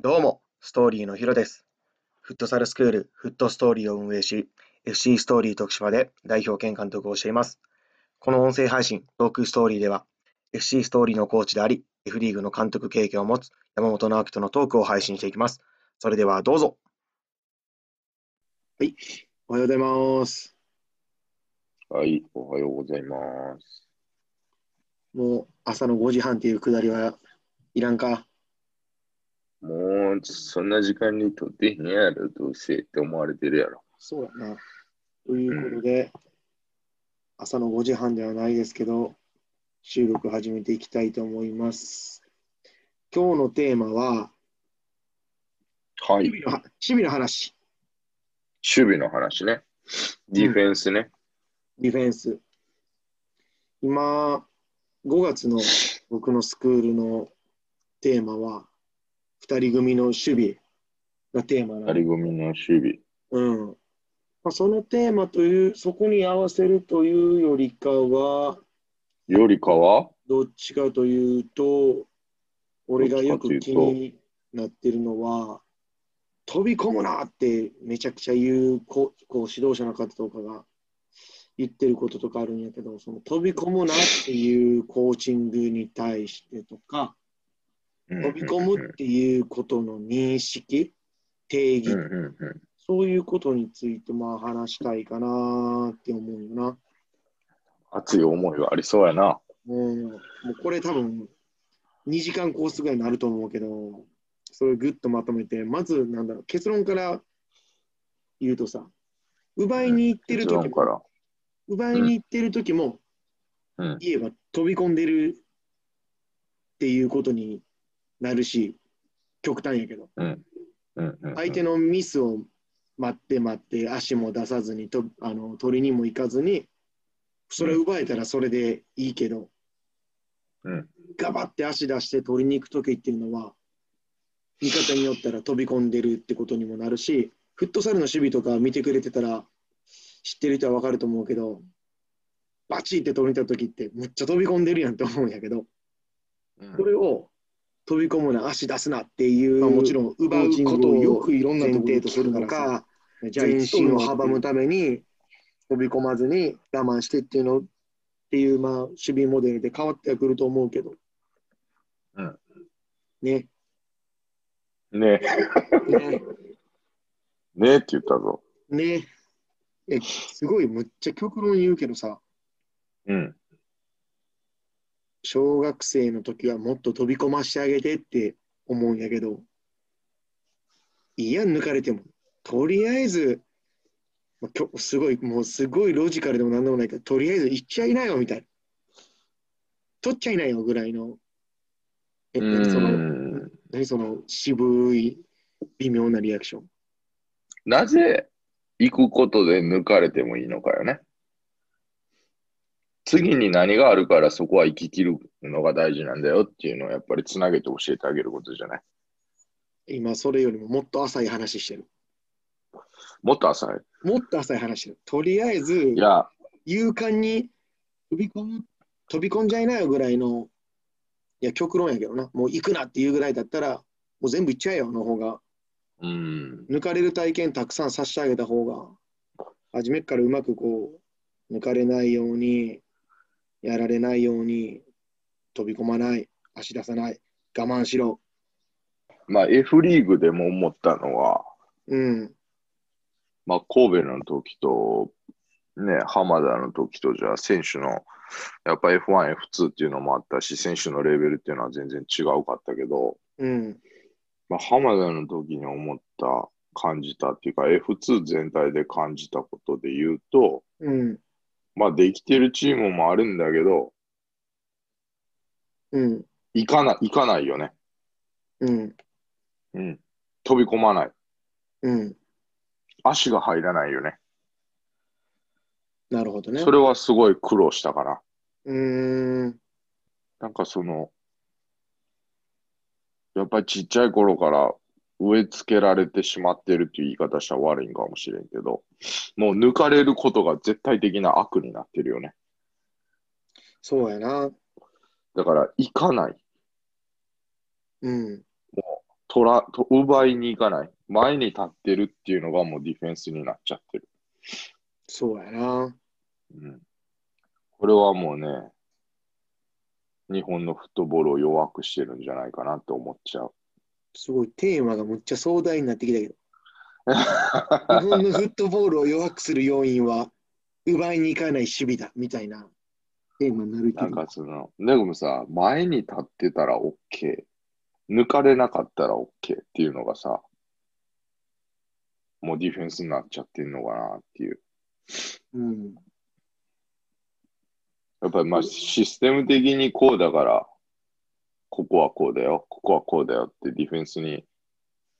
どうも、ストーリーのヒロです。フットサルスクールフットストーリーを運営し、FC ストーリー徳島で代表兼監督をしています。この音声配信、トークストーリーでは、FC ストーリーのコーチであり、F リーグの監督経験を持つ山本直樹とのトークを配信していきます。それではどうぞ。はい、おはようございます。はい、おはようございます。もう朝の5時半っていうくだりはいらんかもう、そんな時間に撮ってへんやろ、どうせって思われてるやろ。そうやな。ということで、朝の5時半ではないですけど、収録始めていきたいと思います。今日のテーマは、はい、守備のは守備の話、守備の話ね。ディフェンスね。ディフェンス。今、5月の僕のスクールのテーマは、2人組の守備がテーマなの二人組の守備。うん。まあ、そのテーマという、そこに合わせるというよりかは、よりかは？どっちかというと、俺がよく気になってるのは、飛び込むなってめちゃくちゃ言うここう指導者の方とかが言ってることとかあるんやけど、その飛び込むなっていうコーチングに対してとか、飛び込むっていうことの認識、定義、うんうんうんそういうことについてまあ話したいかなって思うよな。熱い思いがありそうやな。うん、もうこれ多分2時間コースぐらいになると思うけど、それをぐっとまとめて、まずなんだろう、結論から言うとさ、奪いに行ってる時も、結論から。奪いに行ってる時も、うん。言えば飛び込んでるっていうことになるし、極端やけど、うん。うんうん。相手のミスを待って待って、足も出さずにとあの取りにも行かずに、それ奪えたらそれでいいけど、うんガバって足出して取りに行くときっていうのは、味方によったら飛び込んでるってことにもなるし、フットサルの守備とか見てくれてたら、知ってる人は分かると思うけど、バチって取りに行ったときって、むっちゃ飛び込んでるやんって思うんやけど、うんそれを飛び込むな、足出すなっていう、まあもちろん奪うことをよくいろんな前提とするのか、じゃあ前進を阻阻むために飛び込まずに我慢してっていうのっていう、まあ、守備モデルで変わってはくると思うけど。うんね。ねね。ねって言ったぞ。ね。え、すごい、むっちゃ極論言うけどさ、うん。小学生の時はもっと飛び込ましてあげてって思うんやけど、いいやん、抜かれても。とりあえず、まあきょすごい、もうすごいロジカルでもなんでもないけど、とりあえず行っちゃいなよみたいな。取っちゃいなよぐらいの。え、う何その、ん。何その渋い、微妙なリアクション。なぜ行くことで抜かれてもいいのかよね。次に何があるからそこは生き切るのが大事なんだよっていうのをやっぱりつなげて教えてあげることじゃない？今、それよりももっと浅い話してる。もっと浅い？もっと浅い話してる。とりあえず、いや、勇敢に飛び込む、飛び込んじゃいなよぐらいの、いや、極論やけどな、もう行くなっていうぐらいだったら、もう全部行っちゃえよの方が、うん。抜かれる体験たくさんさせてあげた方が、初めっからうまくこう、抜かれないように、やられないように、飛び込まない、足出さない、我慢しろ。まあ F リーグでも思ったのは、うん、まあ神戸の時と、ね、浜田の時とじゃあ選手の、やっぱ F1、F2 っていうのもあったし、選手のレベルっていうのは全然違うかったけど、うん、まあ、浜田の時に思った、感じたっていうか、F2 全体で感じたことで言うと、うん、まあ、できてるチームもあるんだけど、うん、行かない、行かないよね。うん、うん。飛び込まない。うん。足が入らないよね。なるほどね。それはすごい苦労したかな。うーん、なんかその、やっぱりちっちゃい頃から植え付けられてしまってるっていう言い方したら悪いんかもしれんけど、もう抜かれることが絶対的な悪になってるよね。そうやな。だから行かない。うん、取らと奪いに行かない。前に立ってるっていうのがもうディフェンスになっちゃってる。そうやな。うん、これはもうね、日本のフットボールを弱くしてるんじゃないかなって思っちゃう。すごいテーマがむっちゃ壮大になってきたけど。日本のフットボールを弱くする要因は、奪いに行かない守備だみたいなテーマになるけなんど。かその、でもさ、前に立ってたら OK。抜かれなかったら OK っていうのがさ、もうディフェンスになっちゃってんのかなっていう。うん。やっぱりまあシステム的にこうだから、ここはこうだよ、ここはこうだよってディフェンスに、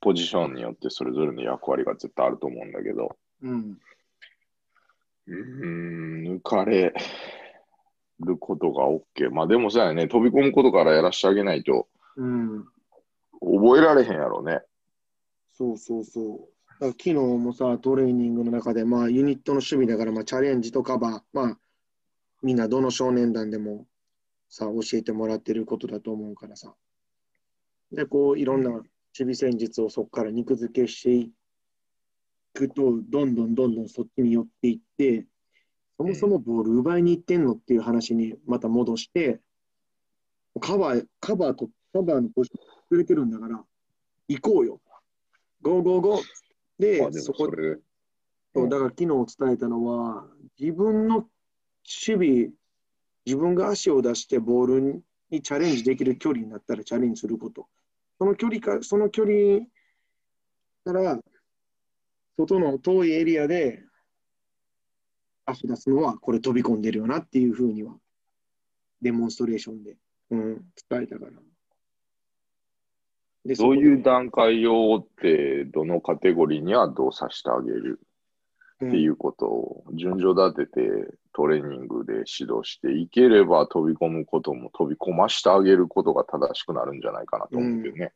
ポジションによってそれぞれの役割が絶対あると思うんだけど、うん。うーん、抜かれることが OK。まあでもさやね、飛び込むことからやらしてあげないとうん。覚えられへんやろね。そうそうそう。昨日もさ、トレーニングの中で、まあ、ユニットの守備だから、まあ、チャレンジとカバー、まあ、みんなどの少年団でもさ、教えてもらってることだと思うからさ。で、こう、いろんな守備戦術をそこから肉付けしていくと、どんどんどんどんそっちに寄っていって、そもそもボール奪いに行ってんのっていう話にまた戻して、カバー、カバーと、カバーのポジションくれてるんだから、行こうよ。ゴーゴーゴーで、まあでもそこうだから昨日伝えたのは、自分の守備、自分が足を出してボールにチャレンジできる距離になったらチャレンジすること。その距離か、その距離から、外の遠いエリアで足出すのは、これ飛び込んでるよなっていうふうには、デモンストレーションで、うん、伝えたから。でどういう段階を追って、どのカテゴリーにはどうさせてあげる？っていうことを順序立ててトレーニングで指導していければ飛び込むことも飛び込ましてあげることが正しくなるんじゃないかなと思うけどね。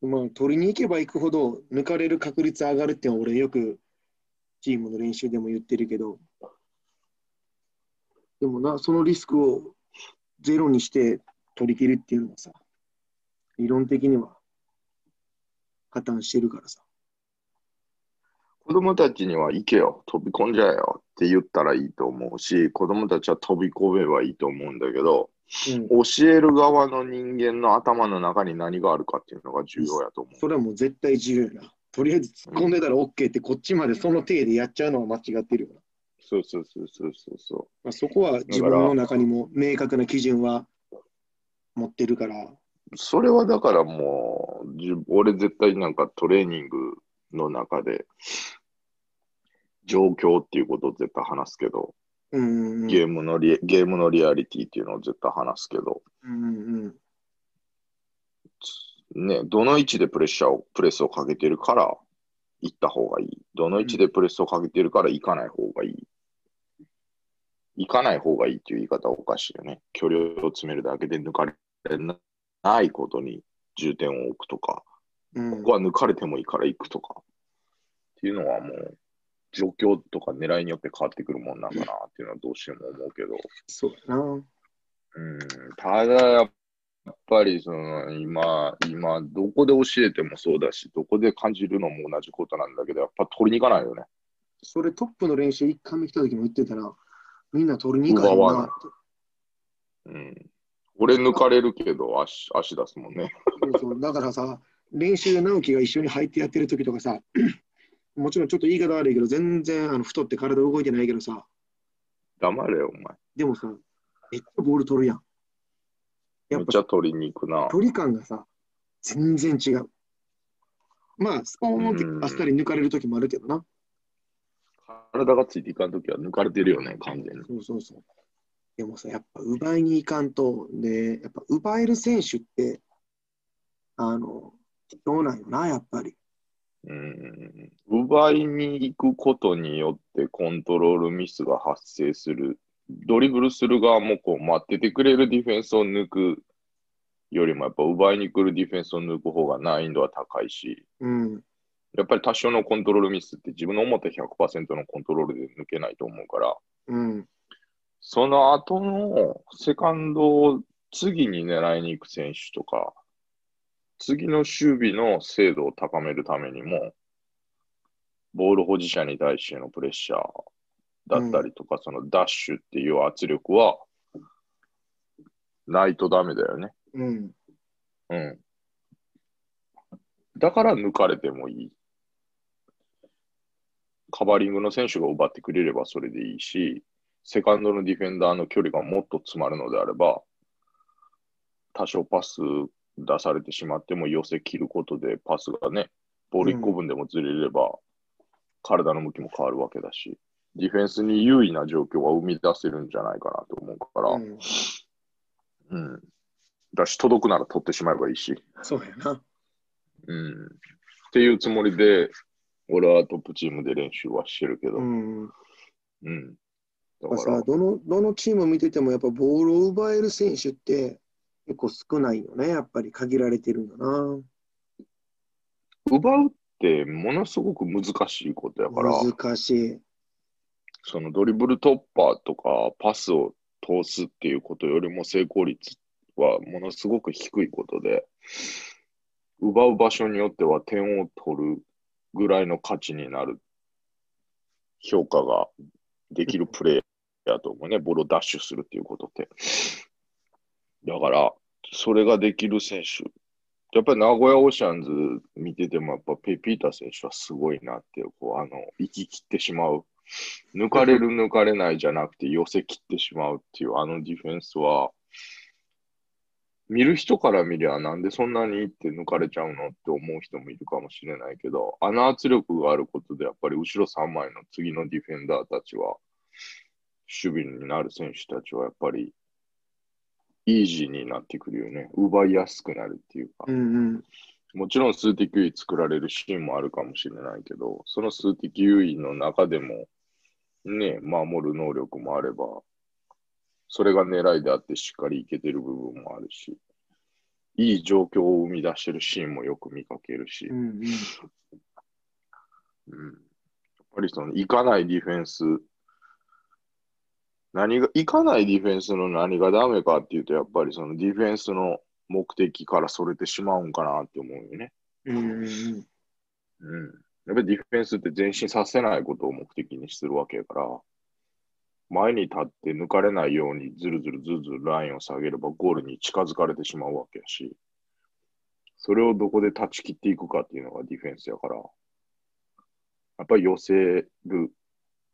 まあ、取りに行けば行くほど抜かれる確率上がるって俺よくチームの練習でも言ってるけど、でもな、そのリスクをゼロにして取り切るっていうのはさ、理論的には破綻してるからさ。子供たちには行けよ、飛び込んじゃえよって言ったらいいと思うし、子供たちは飛び込めばいいと思うんだけど、うん、教える側の人間の頭の中に何があるかっていうのが重要やと思う。それはもう絶対重要やな。とりあえず突っ込んでたら OK ってこっちまでその体でやっちゃうのは間違ってるよな。そうそうそうそうそうそまあ、そこは自分の中にも明確な基準は持ってるから。う。それはだからもう、じ俺絶対なんかトレーニングの中で、状況っていうことを絶対話すけど。ゲームのリゲームのリアリティっていうのを絶対話すけど、うんうんね、どの位置でプレッシャーを、プレスをかけてるから行った方がいい。どの位置でプレスをかけてるから行かない方がいい。行かない方がいいっていう言い方はおかしいよね。距離を詰めるだけで抜かれないことに重点を置くとか、うん。ここは抜かれてもいいから行くとか、っていうのはもう、状況とか狙いによって変わってくるもんなんだなっていうのはどうしても思うけど、そうだな。うん、ただやっぱりその今、今、どこで教えてもそうだし、どこで感じるのも同じことなんだけど、やっぱ取りに行かないよね。それトップの練習1回目来た時も言ってたら、みんな取りに行かないな。うん。俺抜かれるけど足、足出すもんね。そうだからさ、練習で直樹が一緒に入ってやってる時とかさ、もちろんちょっと言い方悪いけど、全然あの太って体動いてないけどさ、黙れよ、お前。でもさ、めっちゃボール取るやん。やっぱめっちゃ取りに行くな。距離感がさ、全然違う。まあ、スポーンってあっさり抜かれる時もあるけどな。体がついていかんときは抜かれてるよね、完全に。そうそうそう。でもさ、やっぱ奪いに行かんと、で、やっぱ奪える選手って、あの、貴重なんよな、やっぱり。うん。奪いに行くことによってコントロールミスが発生する。ドリブルする側もこう待っててくれるディフェンスを抜くよりもやっぱ奪いに来るディフェンスを抜く方が難易度は高いし、うん。やっぱり多少のコントロールミスって自分の思った100%のコントロールで抜けないと思うから、うん。その後のセカンドを次に狙いに行く選手とか、次の守備の精度を高めるためにも、ボール保持者に対してのプレッシャーだったりとか、そのダッシュっていう圧力は、ないとダメだよね。うん。うん。だから抜かれてもいい。カバーリングの選手が奪ってくれればそれでいいし、セカンドのディフェンダーの距離がもっと詰まるのであれば、多少パス出されてしまっても寄せ切ることでパスがね、ボール1個分でもずれれば、体の向きも変わるわけだし、ディフェンスに優位な状況は生み出せるんじゃないかなと思うから、うん、うん。だし、届くなら取ってしまえばいいし。そうやな。うん。っていうつもりで、俺はトップチームで練習はしてるけど。ううん。ん。だからさ、、どの、どのチーム見てても、やっぱボールを奪える選手って結構少ないよね。やっぱり限られてるんだな。奪うってものすごく難しいことやから、難しい。そのドリブル突破とかパスを通すっていうことよりも成功率はものすごく低いことで、奪う場所によっては点を取るぐらいの価値になる評価ができるプレーやと思うね、ボールをダッシュするっていうことって。だから、それができる選手、やっぱり名古屋オーシャンズ見てても、やっぱペピーター選手はすごいなっていう、こう、あの、行き切ってしまう。抜かれる 抜かれないじゃなくて寄せ切ってしまうっていうあのディフェンスは、見る人から見りゃなんでそんなにって抜かれちゃうのって思う人もいるかもしれないけど、あの圧力があることでやっぱり後ろ3枚の次のディフェンダーたちは、守備になる選手たちはやっぱりイージーになってくるよね。奪いやすくなるっていうか。うんうん。もちろん数的優位作られるシーンもあるかもしれないけど、その数的優位の中でも、ね、守る能力もあれば、それが狙いであってしっかりいけてる部分もあるし、いい状況を生み出してるシーンもよく見かけるし、うんうん。うん、やっぱりその、行かないディフェンス、何が、行かないディフェンスの何がダメかっていうと、やっぱりそのディフェンスの目的からそれてしまうんかなって思うよね。うんうんうん。うん。やっぱりディフェンスって前進させないことを目的にするわけやから、前に立って抜かれないようにずるずるずるずるラインを下げればゴールに近づかれてしまうわけやし、それをどこで断ち切っていくかっていうのがディフェンスやから、やっぱり寄せる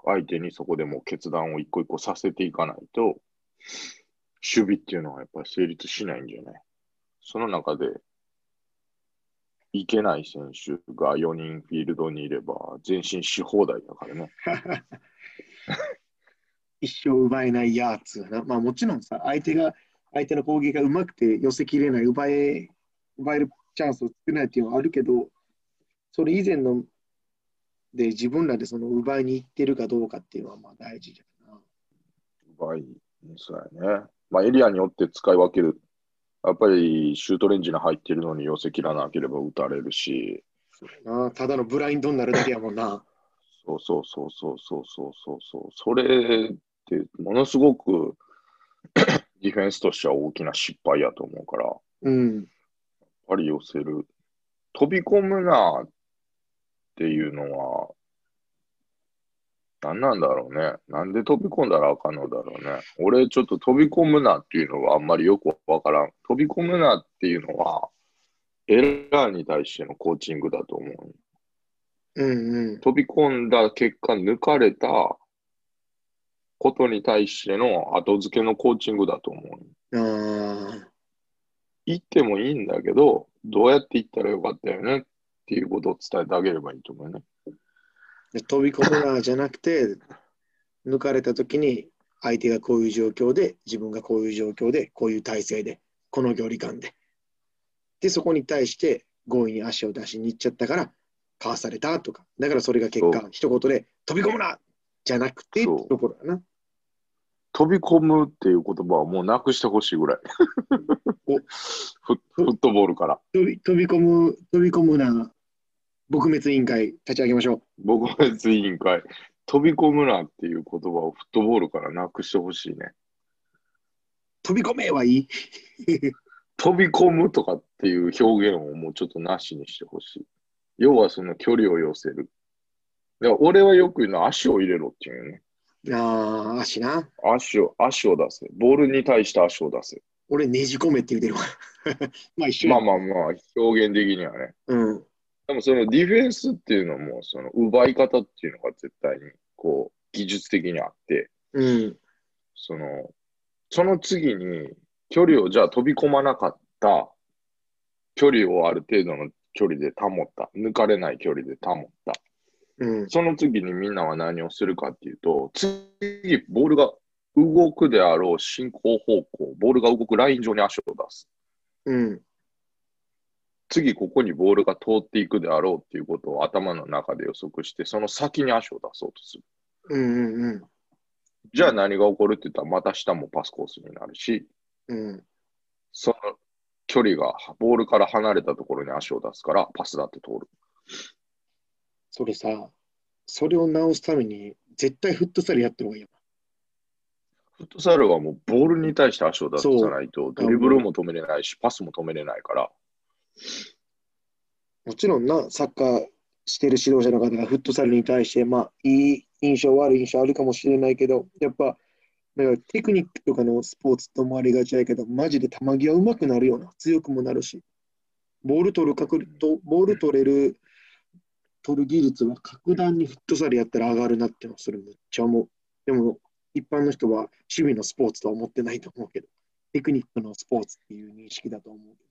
相手にそこでも決断を一個一個させていかないと、守備っていうのはやっぱり成立しないんじゃない？その中で、いけない選手が4人フィールドにいれば、前進し放題だからね。一生奪えないやつな。まあもちろんさ、相手が、相手の攻撃がうまくて寄せきれない、奪え、奪えるチャンスを作れないっていうのはあるけど、それ以前ので自分らでその奪いに行ってるかどうかっていうのはまあ大事じゃな。奪い、そうやね。まあエリアによって使い分ける。やっぱりシュートレンジに入ってるのに寄せ切らなければ打たれるし、なただのブラインドになるだけやもんな。そうそうそうそうそうそうそうそう。それってものすごく ディフェンスとしては大きな失敗やと思うから、やっうん。ぱり寄せる。飛び込むなっていうのは、何なんだろうね。なんで飛び込んだらあかんのだろうね。俺ちょっと飛び込むなっていうのはあんまりよくわからん。飛び込むなっていうのは、エラーに対してのコーチングだと思う。うんうん。飛び込んだ結果抜かれたことに対しての後付けのコーチングだと思う。ああ。行ってもいいんだけど、どうやって行ったらよかったよねっていうことを伝えてあげればいいと思うね。で飛び込むなじゃなくて、抜かれたときに相手がこういう状況で、自分がこういう状況で、こういう体勢で、この距離感で。で、そこに対して強引に足を出しに行っちゃったから、かわされたとか。だからそれが結そ果、一言で飛び込むなじゃなくてところだな。飛び込むっていう言葉はもうなくしてほしいぐらい。フットボールから。飛び飛び込む、飛び込むな撲滅委員会立ち上げましょう。僕は委員会、飛び込むなっていう言葉をフットボールからなくしてほしいね。飛び込めはいい？飛び込むとかっていう表現をもうちょっとなしにしてほしい。要はその距離を寄せる。で俺はよく言うのは足を入れろっていうね。ああ、足な。足を、足を出せ。ボールに対して足を出せ。俺ねじ込めって言うてるわ。まあ一緒やまあまあまあ、表現的にはね。うん。でもそのディフェンスっていうのも、その奪い方っていうのが絶対に、こう、技術的にあって、うん。その、その次に距離をじゃあ飛び込まなかった、距離をある程度の距離で保った、抜かれない距離で保った。うん。その次にみんなは何をするかっていうと、次、ボールが動くであろう進行方向、ボールが動くライン上に足を出す。うん。次、ここにボールが通っていくであろうっていうことを頭の中で予測して、その先に足を出そうとする。うん。うん。うん。じゃあ何が起こるって言ったら、また下もパスコースになるし、うん。その距離がボールから離れたところに足を出すから、パスだって通る。それさ、それを直すために、絶対フットサルやってる方がいいよフットサルはもうボールに対して足を出さないと、うドリブルも止めれないし、パスも止めれないから、もちろんな、サッカーしてる指導者の方がフットサルに対して、まあ、いい印象、悪い印象あるかもしれないけど、やっぱ、だかテクニックとかのスポーツと思われがちやけど、マジで球際上手くなるような、強くもなるし、ボール取る確率、ボール取れる、取る技術は格段にフットサルやったら上がるなってのはそれめっちゃ思う。でも、一般の人は趣味のスポーツとは思ってないと思うけど、テクニックのスポーツっていう認識だと思うけ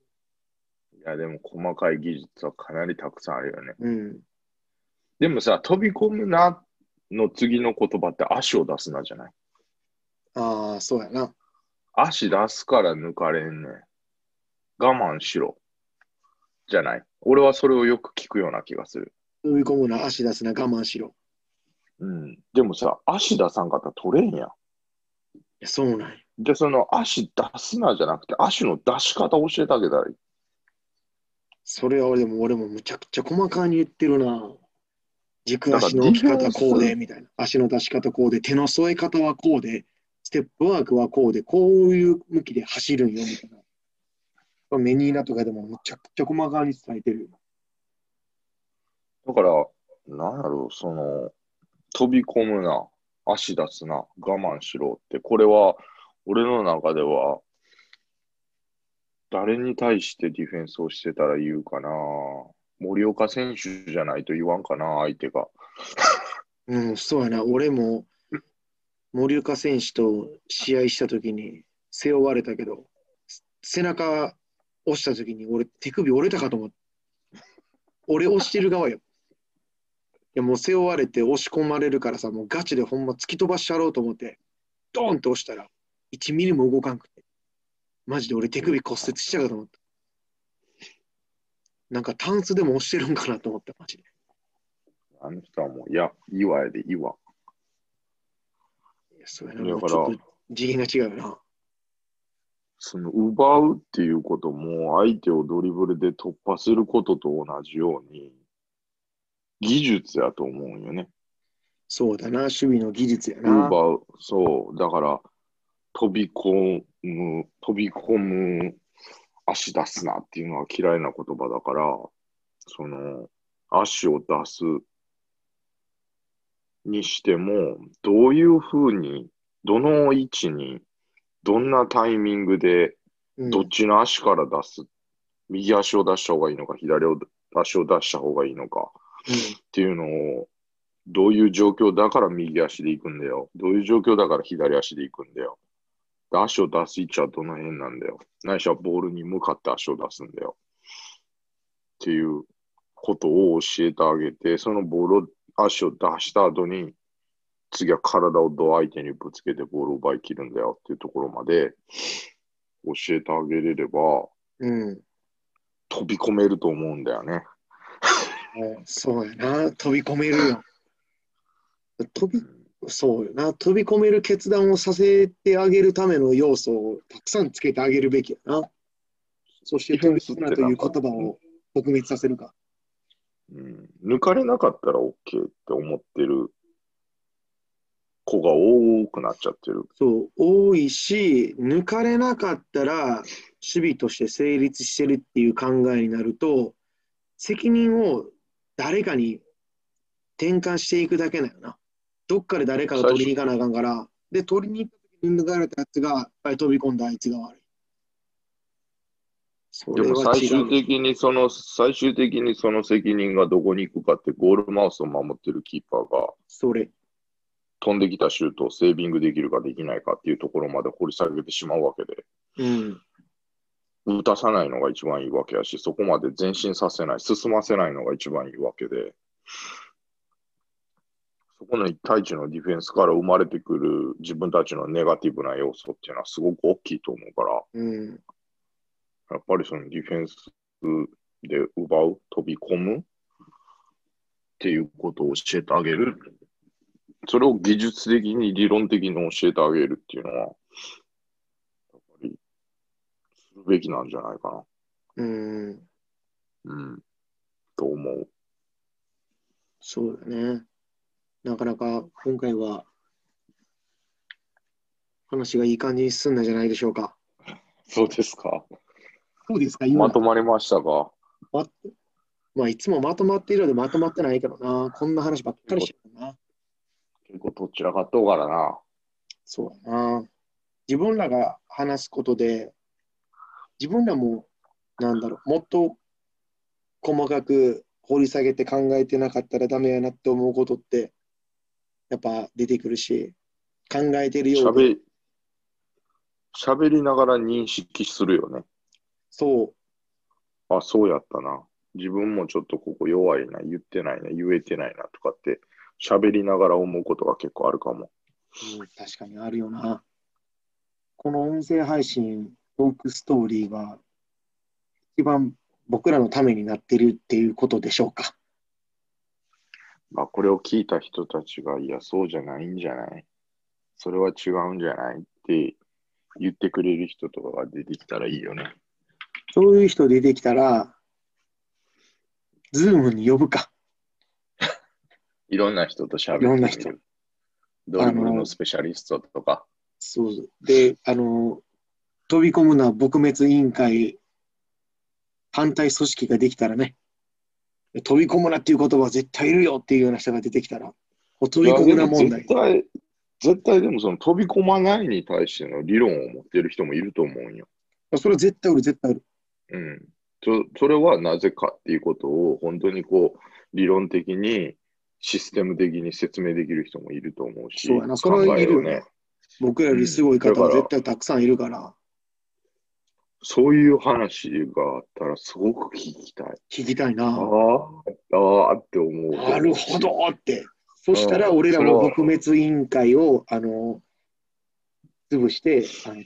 いや、でも細かい技術はかなりたくさんあるよね。ど。うん。でもさ、飛び込むなの次の言葉って足を出すなじゃない？ああ、そうやな。足出すから抜かれんねん。我慢しろ。じゃない？俺はそれをよく聞くような気がする。飛び込むな、足出すな、我慢しろ。うん。でもさ、足出さんかったら取れんやん。いや、そうなんや。で、その足出すなじゃなくて、足の出し方教えてあげたらいい。それは俺も俺もむちゃくちゃ細かに言ってるな。軸足の置き方こうで、みたいな。足の出し方こうで、手の添え方はこうで、ステップワークはこうで、こういう向きで走るんよ、みたいな。メニーナとかでもむちゃくちゃ細かに伝えてるよ。だから、なんやろう、その、飛び込むな、足出すな、我慢しろって、これは、俺の中では、誰に対してディフェンスをしてたら言うかな。森岡選手じゃないと言わんかな、相手が。うん、そうやな。俺も森岡選手と試合したときに背負われたけど、背中押したときに俺手首折れたかと思った。俺押してる側よ。いやもう背負われて押し込まれるからさ、もうガチでほんま突き飛ばしちゃろうと思って、ドーンって押したら1ミリも動かんくて。マジで俺手首骨折したかと思った。なんかタンスでも押してるんかなと思った、マジで。あの人はもう、いや、岩やで、岩。いやそうやな。だかちょっと次元が違うよな。その、奪うっていうことも、相手をドリブルで突破することと同じように、技術やと思うんよね。そうだな、守備の技術やな。奪う、そう、だから、飛び込む、飛び込む、足出すなっていうのは嫌いな言葉だから、その、足を出すにしても、どういうふうに、どの位置に、どんなタイミングで、うんどっちの足から出す、右足を出した方がいいのか、左足を出した方がいいのかっていうのを、どういう状況だから右足で行くんだよ。どういう状況だから左足で行くんだよ。で足を出す位置はどの辺なんだよ。ないしはボールに向かって足を出すんだよ。っていうことを教えてあげて、そのボールを、足を出した後に、次は体をどう相手にぶつけてボールを奪い切るんだよっていうところまで教えてあげれれば、うん。うん飛び込めると思うんだよね。うんそうやな、飛び込めるよ。飛び、そうよな、飛び込める決断をさせてあげるための要素をたくさんつけてあげるべきやな。そして飛び込むなという言葉を撲滅させるか。うん、抜かれなかったら OK って思ってる子が多くなっちゃってる。そう、多いし、抜かれなかったら、守備として成立してるっていう考えになると、責任を誰かに転換していくだけだよな。どっかで誰かが取りに行かなあかんから、で、取りに行った時に抜かれたやつが、やっぱり飛び込んだあいつが悪い。そでも最終。的にその、最終的にその責任がどこに行くかって、ゴールマウスを守ってるキーパーがそれ。飛んできたシュートをセービングできるかできないかっていうところまで掘り下げてしまうわけで、うん。打たさないのが一番いいわけやし、そこまで前進させない、進ませないのが一番いいわけで、そこの一対一のディフェンスから生まれてくる自分たちのネガティブな要素っていうのはすごく大きいと思うから、うん。やっぱりそのディフェンスで奪う、飛び込むっていうことを教えてあげる。それを技術的に理論的に教えてあげるっていうのは、やっぱりするべきなんじゃないかうん。な。うん。と思う。そうだね。なかなか今回は話がいい感じに進んだんじゃないでしょうか。そうですか。そうですか、まとまりましたか？ままあ、いつもまとまっているようでまとまってないけどな。こんな話ばっかりしてるな。結構どちらかっとうからな。そうだな。自分らが話すことで、自分らも、なんだろう、もっと細かく掘り下げて考えてなかったらダメやなって思うことって、やっぱ出てくるし、考えてるようで、喋り、喋りながら認識するよね。そう、あ、そうやったな。自分もちょっとここ弱いな、言ってないな、言えてないなとかって、喋りながら思うことが結構あるかも。うん、確かにあるよな。この音声配信、トークストーリーが一番僕らのためになってるっていうことでしょうか。まあ、これを聞いた人たちが、いや、そうじゃないんじゃない？それは違うんじゃない？って言ってくれる人とかが出てきたらいいよね。そういう人出てきたら、ズームに呼ぶか。いろんな人と喋っていろんな人ドリブルのスペシャリストとか。そうで、あの、飛び込むのは撲滅委員会反対組織ができたらね、飛び込むなっていう言葉は絶対いるよっていうような人が出てきたら、飛び込むな問題絶。対、絶対でもその飛び込まないに対しての理論を持ってる人もいると思うんよ。それは絶対おる、絶対おる。うん。そそれはなぜかっていうことを本当にこう理論的にシステム的に説明できる人もいると思うし、そうやな、それはいるよね。僕らよりすごい方は絶対たくさんいるから、そういう話があったらすごく聞きたい。聞きたいな。ああ、って思う。なるほどって。そしたら俺らも撲滅委員会を、あの、潰して、あの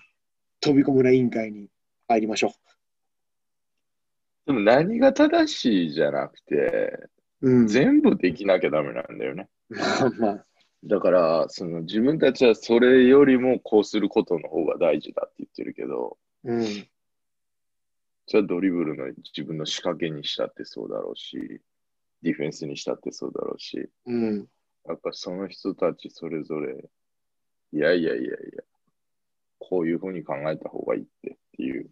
飛び込むな委員会に入りましょでも何が正しいじゃなくて、う。うん。全部できなきゃダメなんだよね。まあまあ、だから、その自分たちはそれよりもこうすることの方が大事だって言ってるけど、うん。じゃあドリブルの自分の仕掛けにしたってそうだろうし、ディフェンスにしたってそうだろうし、うん。やっぱその人たちそれぞれ、いやいやいやいや、こういうふうに考えた方がいいってっていう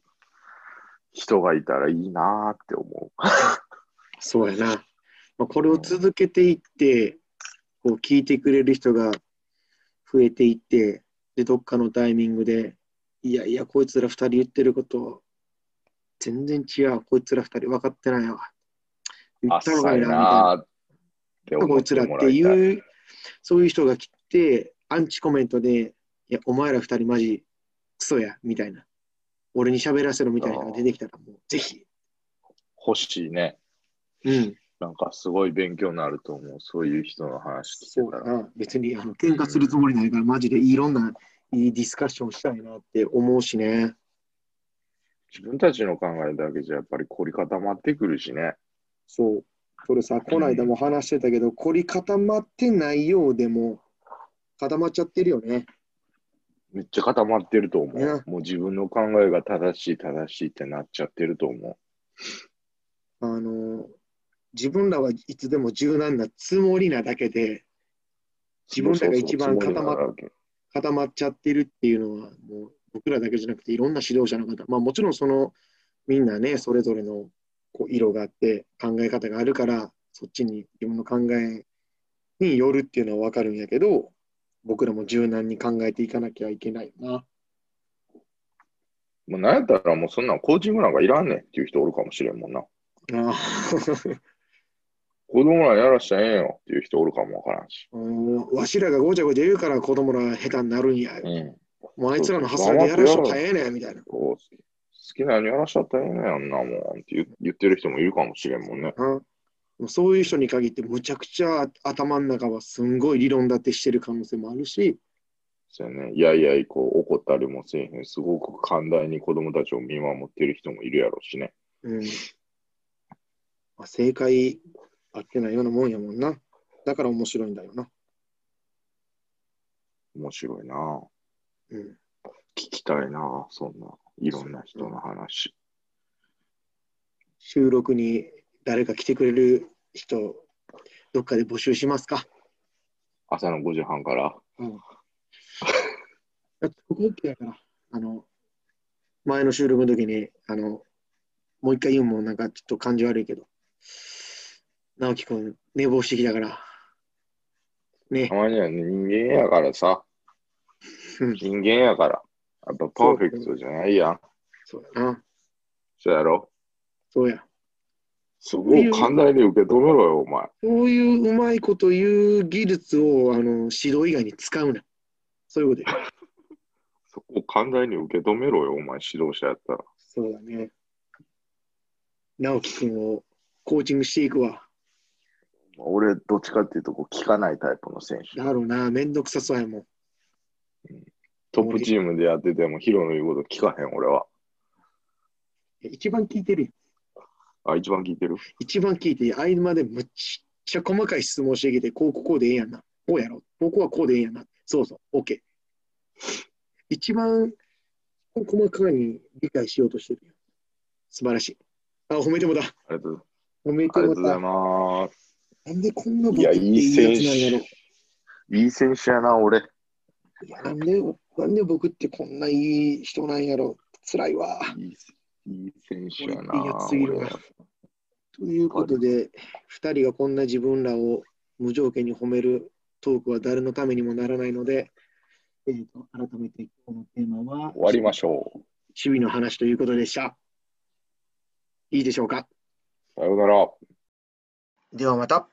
人がいたらいいなーって思う。そうやな。まあ、これを続けていって、こう聞いてくれる人が増えていって、で、どっかのタイミングで、いやいや、こいつら二人言ってること、全然違う。こいつら二人分かってないわ。言ったのか浅いいな、みたいな。こいつらっていう、そういう人が来て、アンチコメントで、いや、お前ら二人マジクソや、みたいな。俺に喋らせろみたいなのが出てきたら、もうぜひ。欲しいね。うん。なんかすごい勉強になると思う。そういう人の話聞そうけたら。だな。別にあの喧嘩するつもりないから、マジでいろんないいディスカッションしたいなって思うしね。自分たちの考えだけじゃやっぱり凝り固まってくるしね。そう。それさ、この間も話してたけど、凝り固まってないようでも、固まっちゃってるよね。めっちゃ固まってると思う。ねもう自分の考えが正しい正しいってなっちゃってると思あの、自分らはいつでも柔軟なつもりなだけで、自分らが一番固ま固まっちゃってるっていうのは、もう僕らだけじゃなくて、いろんな指導者の方、まあもちろんその、みんなね、それぞれのこう色があって、考え方があるから、そっちに自分の考えによるっていうのは分かるんやけど、僕らも柔軟に考えていかなきゃいけないよな。もうなんやったらもうそんなんコーチングなんかいらんねんっていう人おるかもしれんもんな。ああ子供らやらしたらええよっていう人おるかもわからんし。うんわしらがごちゃごちゃ言うから子供ら下手になるんや。うん。もうあいつらの発想でやらしとったらええねんみたいな。好きなようにやらしちゃったらええねん、あんなもんって言言ってる人もいるかもしれんもんね。うんそういう人に限ってむちゃくちゃ頭の中はすんごい理論立てしてる可能性もあるし、そうやね。いやいや、こう怒ったりもせえへん。すごく寛大に子供たちを見守ってる人もいるやろうしね。うんまあ、正解あってないようなもんやもんな。だから面白いんだよな。面白いな。うん、聞きたいな。そんな、いろんな人の話。収録に誰か来てくれる人、どっかで募集しますか？朝の5時半から。うん、だってここ OK やから、あの、前の収録の時に、あの、もう一回言うのもなんかちょっと感じ悪いけど、直樹くん寝坊してきたから、ねた、まにはね人間やからさ。う ん人間やから。やっぱパーフェクトじゃないやん。そうやな、そうやろ？そうや。そこを寛大に受け止めろよ、お前。そういううまいこと言う技術をあの指導以外に使うな。そういうことや。そこを寛大に受け止めろよ、お前、指導者やったら。そうだね。直樹くんをコーチングしていくわ。俺、どっちかっていうと、こう聞かないタイプの選手。だろうな、めんどくさそうやもん。トップチームでやってても、ヒロの言うこと聞かへん、俺は。一番聞いてるよ。あ、一番聞いてる？一番聞いて、合間でむっちゃ細かい質問してきて、こうこうでええやんな。こうやろ。ここはこうでええやんな。そうそう、OK。一番細かに理解しようとしてるよ。素晴らしい。あ、褒めてもだ。ありがとう褒めありがとうございてもだ。ます。なんでこんな僕いや、っていいいいや選つなんやろ。手。いい選手やな、俺。いやなんで、なんで僕ってこんないい人なんやろ。辛いわ。いいいい選手やな。俺いいやつすぎるということで、2人がこんな自分らを無条件に褒めるトークは誰のためにもならないので、えー、と改めて今日のテーマは、終わりましょう。守備の話ということでした。いいでしょうか？さようなら。ではまた。